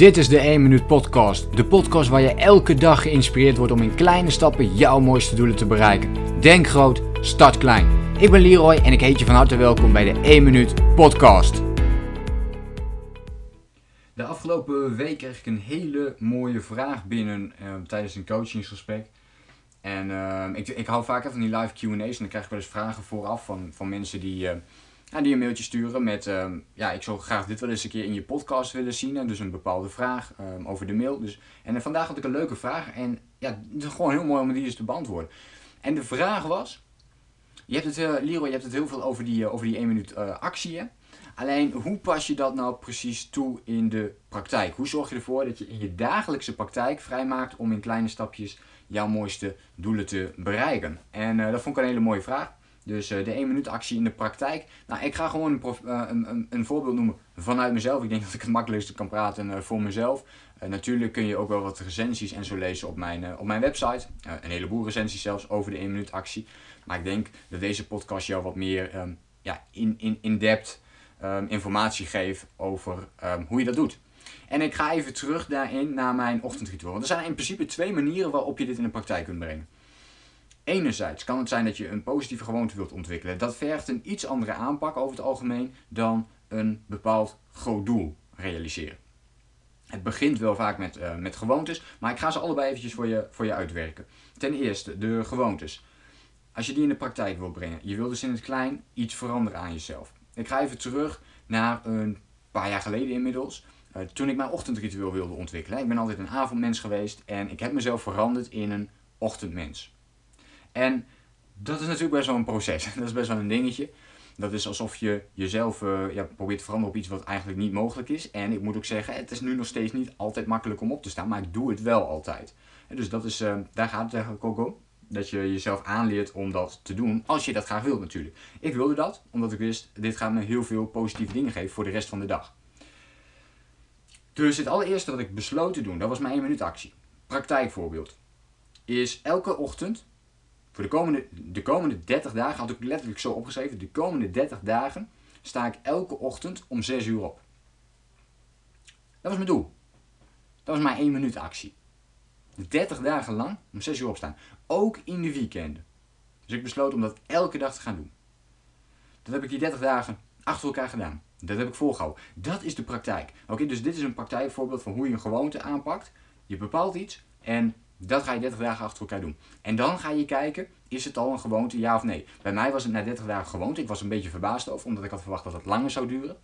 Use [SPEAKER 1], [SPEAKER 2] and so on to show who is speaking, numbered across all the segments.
[SPEAKER 1] Dit is de 1 Minuut Podcast. De podcast waar je elke dag geïnspireerd wordt om in kleine stappen jouw mooiste doelen te bereiken. Denk groot, start klein. Ik ben Leroy en ik heet je van harte welkom bij de 1 Minuut Podcast. De afgelopen week kreeg ik een hele mooie vraag binnen uh, tijdens een coachingsgesprek. En uh, ik, ik hou vaak even van die live QA's en dan krijg ik wel eens vragen vooraf van, van mensen die. Uh, die een mailtje sturen met, uh, ja, ik zou graag dit wel eens een keer in je podcast willen zien. dus een bepaalde vraag um, over de mail. Dus, en uh, vandaag had ik een leuke vraag en ja, het is gewoon heel mooi om die eens te beantwoorden. En de vraag was, je hebt het, uh, Leroy, je hebt het heel veel over die, over die 1 minuut actie. Alleen, hoe pas je dat nou precies toe in de praktijk? Hoe zorg je ervoor dat je in je dagelijkse praktijk vrijmaakt om in kleine stapjes jouw mooiste doelen te bereiken? En dat vond ik een hele mooie vraag. Dus uh, de 1 minuut actie in de praktijk. Nou, ik ga gewoon een, uh, een, een, een, voorbeeld noemen vanuit mezelf. Ik denk dat ik het makkelijkste kan praten uh, voor mezelf. natuurlijk kun je ook wel wat recensies en zo lezen op mijn, op mijn website. een heleboel recensies zelfs over de 1 minuut actie. Maar ik denk dat deze podcast jou wat meer um, ja, in, in, in depth um, informatie geeft over um, hoe je dat doet. En ik ga even terug daarin naar mijn ochtendritueel. Er zijn in principe twee manieren waarop je dit in de praktijk kunt brengen. Enerzijds kan het zijn dat je een positieve gewoonte wilt ontwikkelen. Dat vergt een iets andere aanpak over het algemeen dan een bepaald groot doel realiseren. Het begint wel vaak met, uh, met gewoontes, maar ik ga ze allebei eventjes voor je, voor je uitwerken. Ten eerste, de gewoontes. Als je die in de praktijk wilt brengen, je wilt dus in het klein iets veranderen aan jezelf. Ik ga even terug naar een paar jaar geleden inmiddels. Uh, toen ik mijn ochtendritueel wilde ontwikkelen. Ik ben altijd een avondmens geweest en ik heb mezelf veranderd in een ochtendmens. En dat is natuurlijk best wel een proces. Dat is best wel een dingetje. Dat is alsof je jezelf uh, ja, probeert te veranderen op iets wat eigenlijk niet mogelijk is. En ik moet ook zeggen, het is nu nog steeds niet altijd makkelijk om op te staan, maar ik doe het wel altijd. Dus dat is, uh, daar gaat het eigenlijk ook om. Dat je jezelf aanleert om dat te doen, als je dat graag wilt natuurlijk. Ik wilde dat, omdat ik wist, dit gaat me heel veel positieve dingen geven voor de rest van de dag. Dus het allereerste wat ik besloot te doen, dat was mijn 1 minuut actie. Praktijkvoorbeeld. Is elke ochtend voor de komende, de komende 30 dagen, had ik letterlijk zo opgeschreven, de komende 30 dagen sta ik elke ochtend om 6 uur op. Dat was mijn doel. Dat was mijn 1 minuut actie. 30 dagen lang om 6 uur opstaan. Ook in de weekenden. Dus ik besloot om dat elke dag te gaan doen. Dat heb ik die 30 dagen achter elkaar gedaan. Dat heb ik volgehouden. Dat is de praktijk. Oké, dus dit is een praktijkvoorbeeld van hoe je een gewoonte aanpakt. Je bepaalt iets en dat ga je 30 dagen achter elkaar doen. En dan ga je kijken, is het al een gewoonte, ja of nee? Bij mij was het na 30 dagen gewoonte. Ik was een beetje verbaasd over, omdat ik had verwacht dat het langer zou duren.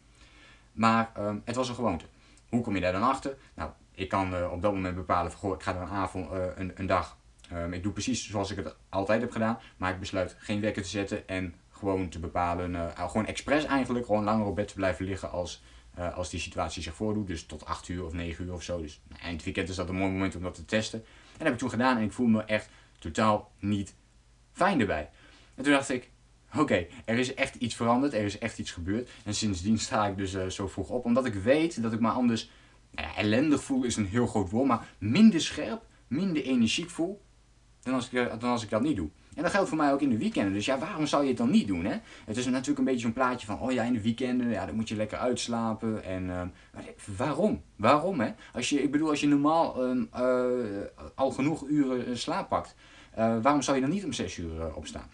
[SPEAKER 1] Maar um, het was een gewoonte. Hoe kom je daar dan achter? Nou, ik kan uh, op dat moment bepalen van, goh, ik ga er een avond, uh, een, een dag. Um, ik doe precies zoals ik het altijd heb gedaan. Maar ik besluit geen wekker te zetten en gewoon te bepalen, uh, gewoon expres eigenlijk, gewoon langer op bed te blijven liggen als, als die situatie zich voordoet. Dus tot 8 uur of 9 uur of zo. Dus nou, eind weekend is dat een mooi moment om dat te testen. En dat heb ik toen gedaan en ik voel me echt totaal niet fijn erbij. En toen dacht ik, oké, er is echt iets veranderd, er is echt iets gebeurd. En sindsdien sta ik dus uh, zo vroeg op, omdat ik weet dat ik me anders, nou ellendig voel is een heel groot woord, maar minder scherp, minder energiek voel dan als ik, eh, dan als ik dat niet doe. En dat geldt voor mij ook in de weekenden. Dus ja, waarom zou je het dan niet doen? Hè? Het is natuurlijk een beetje zo'n plaatje van, oh ja, in de weekenden, ja, dan moet je lekker uitslapen. En uh, waarom? Waarom? Hè? Als je, ik bedoel, als je normaal uh, al genoeg uren eh, slaap pakt, waarom zou je dan niet om 6 uur opstaan?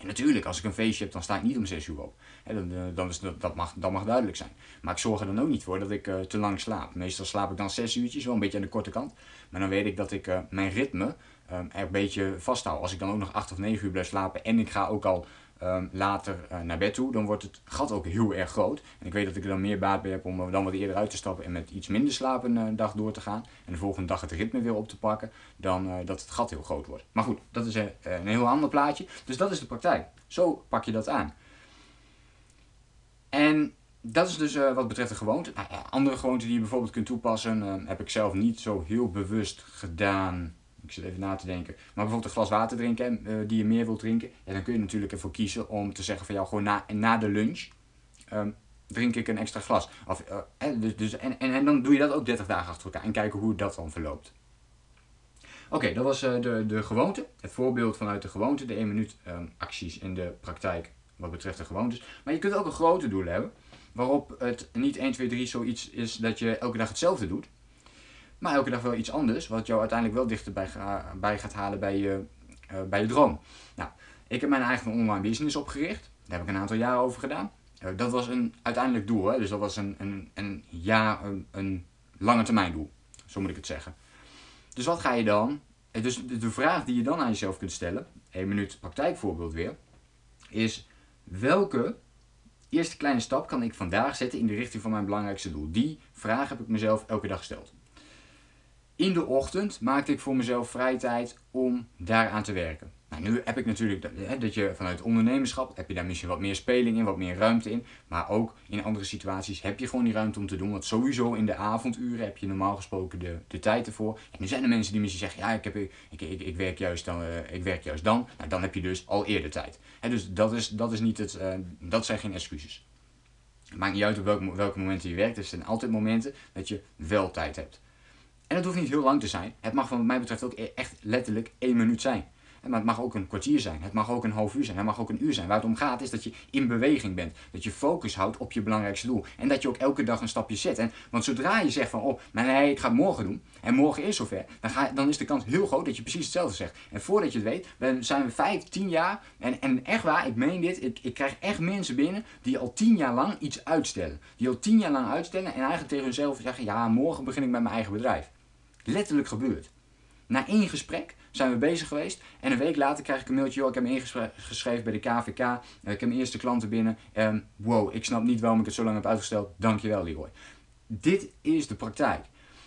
[SPEAKER 1] En natuurlijk, als ik een feestje heb, dan sta ik niet om 6 uur op. dan, dan is dat, mag, mag duidelijk zijn. Maar ik zorg er dan ook niet voor dat ik te lang slaap. Meestal slaap ik dan 6 uurtjes, wel een beetje aan de korte kant. Maar dan weet ik dat ik mijn ritme um, er een beetje vasthouden. Als ik dan ook nog 8 of 9 uur blijf slapen en ik ga ook al um, later uh, naar bed toe, dan wordt het gat ook heel erg groot. En ik weet dat ik er dan meer baat bij heb om dan wat eerder uit te stappen en met iets minder slaap een uh, dag door te gaan. En de volgende dag het ritme weer op te pakken, dan dat het gat heel groot wordt. Maar goed, dat is een heel ander plaatje. Dus dat is de praktijk. Zo pak je dat aan. En dat is dus wat betreft de gewoonte. Nou, andere gewoonten die je bijvoorbeeld kunt toepassen, uh, heb ik zelf niet zo heel bewust gedaan. Ik zit even na te denken. Maar bijvoorbeeld een glas water drinken, uh, die je meer wilt drinken. Ja, dan kun je natuurlijk ervoor kiezen om te zeggen van jou gewoon na, na de lunch. Um, drink ik een extra glas. Of, uh, dus, dus, en, en, en dan doe je dat ook 30 dagen achter elkaar. En kijken hoe dat dan verloopt. Oké, dat was uh, de, de gewoonte. Het voorbeeld vanuit de gewoonte. De 1 minuut um, acties in de praktijk wat betreft de gewoontes. Maar je kunt ook een grote doel hebben. waarop het niet 1, 2, 3 zoiets is dat je elke dag hetzelfde doet. Maar elke dag wel iets anders, wat jou uiteindelijk wel dichterbij bij gaat halen bij je, uh, bij je droom. Nou, ik heb mijn eigen online business opgericht. Daar heb ik een aantal jaar over gedaan. Uh, dat was een uiteindelijk doel, hè? dus dat was een, een, een een, een lange termijn doel. Zo moet ik het zeggen. Dus wat ga je dan? Dus de vraag die je dan aan jezelf kunt stellen, 1 minuut praktijkvoorbeeld weer, is welke eerste kleine stap kan ik vandaag zetten in de richting van mijn belangrijkste doel? Die vraag heb ik mezelf elke dag gesteld. In de ochtend maakte ik voor mezelf vrije tijd om daaraan te werken. Nou, nu heb ik natuurlijk dat, je vanuit ondernemerschap heb je daar misschien wat meer speling in, wat meer ruimte in. Maar ook in andere situaties heb je gewoon die ruimte om te doen. Want sowieso in de avonduren heb je normaal gesproken de, de tijd ervoor. En nu zijn er mensen die misschien zeggen, ja, ik, heb, ik, ik, ik, werk, juist dan, uh, ik werk juist dan. Nou, dan heb je dus al eerder tijd. Dus dat, is, dat, is niet het, uh, dat zijn geen excuses. Het maakt niet uit op welke, welke momenten je werkt. Er zijn altijd momenten dat je wel tijd hebt. En dat hoeft niet heel lang te zijn. Het mag wat mij betreft ook e-, echt letterlijk één minuut zijn. Maar het mag ook een kwartier zijn. Het mag ook een half uur zijn. Het mag ook een uur zijn. Waar het om gaat is dat je in beweging bent. Dat je focus houdt op je belangrijkste doel. En dat je ook elke dag een stapje zet. En, want zodra je zegt van, oh, maar nee, ik ga het morgen doen. En morgen is zover. Dan, ga, dan is de kans heel groot dat je precies hetzelfde zegt. En voordat je het weet, dan zijn we vijf, tien jaar. En, en echt waar, ik meen dit. Ik, ik krijg echt mensen binnen die al tien jaar lang iets uitstellen. Die al tien jaar lang uitstellen en eigenlijk tegen hunzelf zeggen, ja, morgen begin ik met mijn eigen bedrijf. Letterlijk gebeurd. Na één gesprek zijn we bezig geweest. En een week later krijg ik een mailtje. Ik heb me ingeschreven bij de KVK. Eh, ik heb mijn eerste klanten binnen. En wow, ik snap niet waarom ik het zo lang heb uitgesteld. Dankjewel, Leroy. Dit is de praktijk.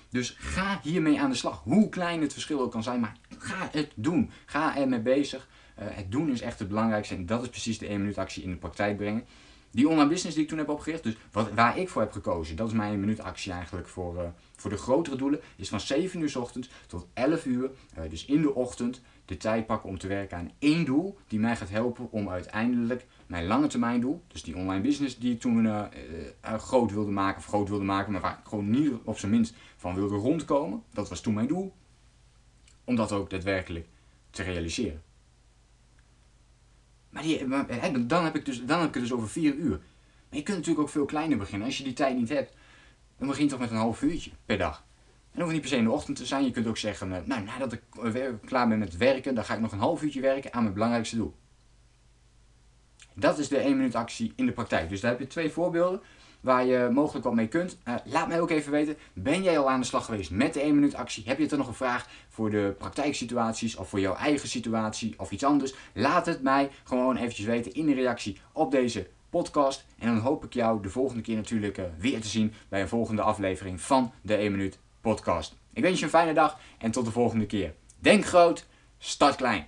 [SPEAKER 1] Dus ga hiermee aan de slag. Hoe klein het verschil ook kan zijn, maar ga het doen. Ga ermee bezig. Uh, het doen is echt het belangrijkste. En dat is precies de 1 minuut actie in de praktijk brengen. Die online business die ik toen heb opgericht, dus wat, waar ik voor heb gekozen, dat is mijn 1 minuut actie eigenlijk voor, uh, voor de grotere doelen, is van 7 uur s ochtends tot 11 uur, uh, dus in de ochtend, de tijd pakken om te werken aan één doel die mij gaat helpen om uiteindelijk mijn lange termijn doel, dus die online business die ik toen uh, groot wilde maken, of groot wilde maken, maar waar ik gewoon niet op zijn minst van wilde rondkomen, dat was toen mijn doel, om dat ook daadwerkelijk te realiseren. Maar, die, dan, heb ik dus, dan heb ik het dus over vier uur. Maar je kunt natuurlijk ook veel kleiner beginnen. Als je die tijd niet hebt, dan begin je toch met een half uurtje per dag. En hoeft niet per se in de ochtend te zijn. Je kunt ook zeggen, eh, nou, nadat ik klaar ben met werken, dan ga ik nog een half uurtje werken aan mijn belangrijkste doel. Dat is de 1 minuut actie in de praktijk. Dus daar heb je twee voorbeelden waar je mogelijk wat mee kunt. Uh, laat mij ook even weten, ben jij al aan de slag geweest met de 1 minuut actie? Heb je er nog een vraag voor de praktijksituaties of voor jouw eigen situatie of iets anders? Laat het mij gewoon eventjes weten in de reactie op deze podcast. En dan hoop ik jou de volgende keer natuurlijk uh, weer te zien bij een volgende aflevering van de 1 minuut podcast. Ik wens je een fijne dag en tot de volgende keer. Denk groot, start klein.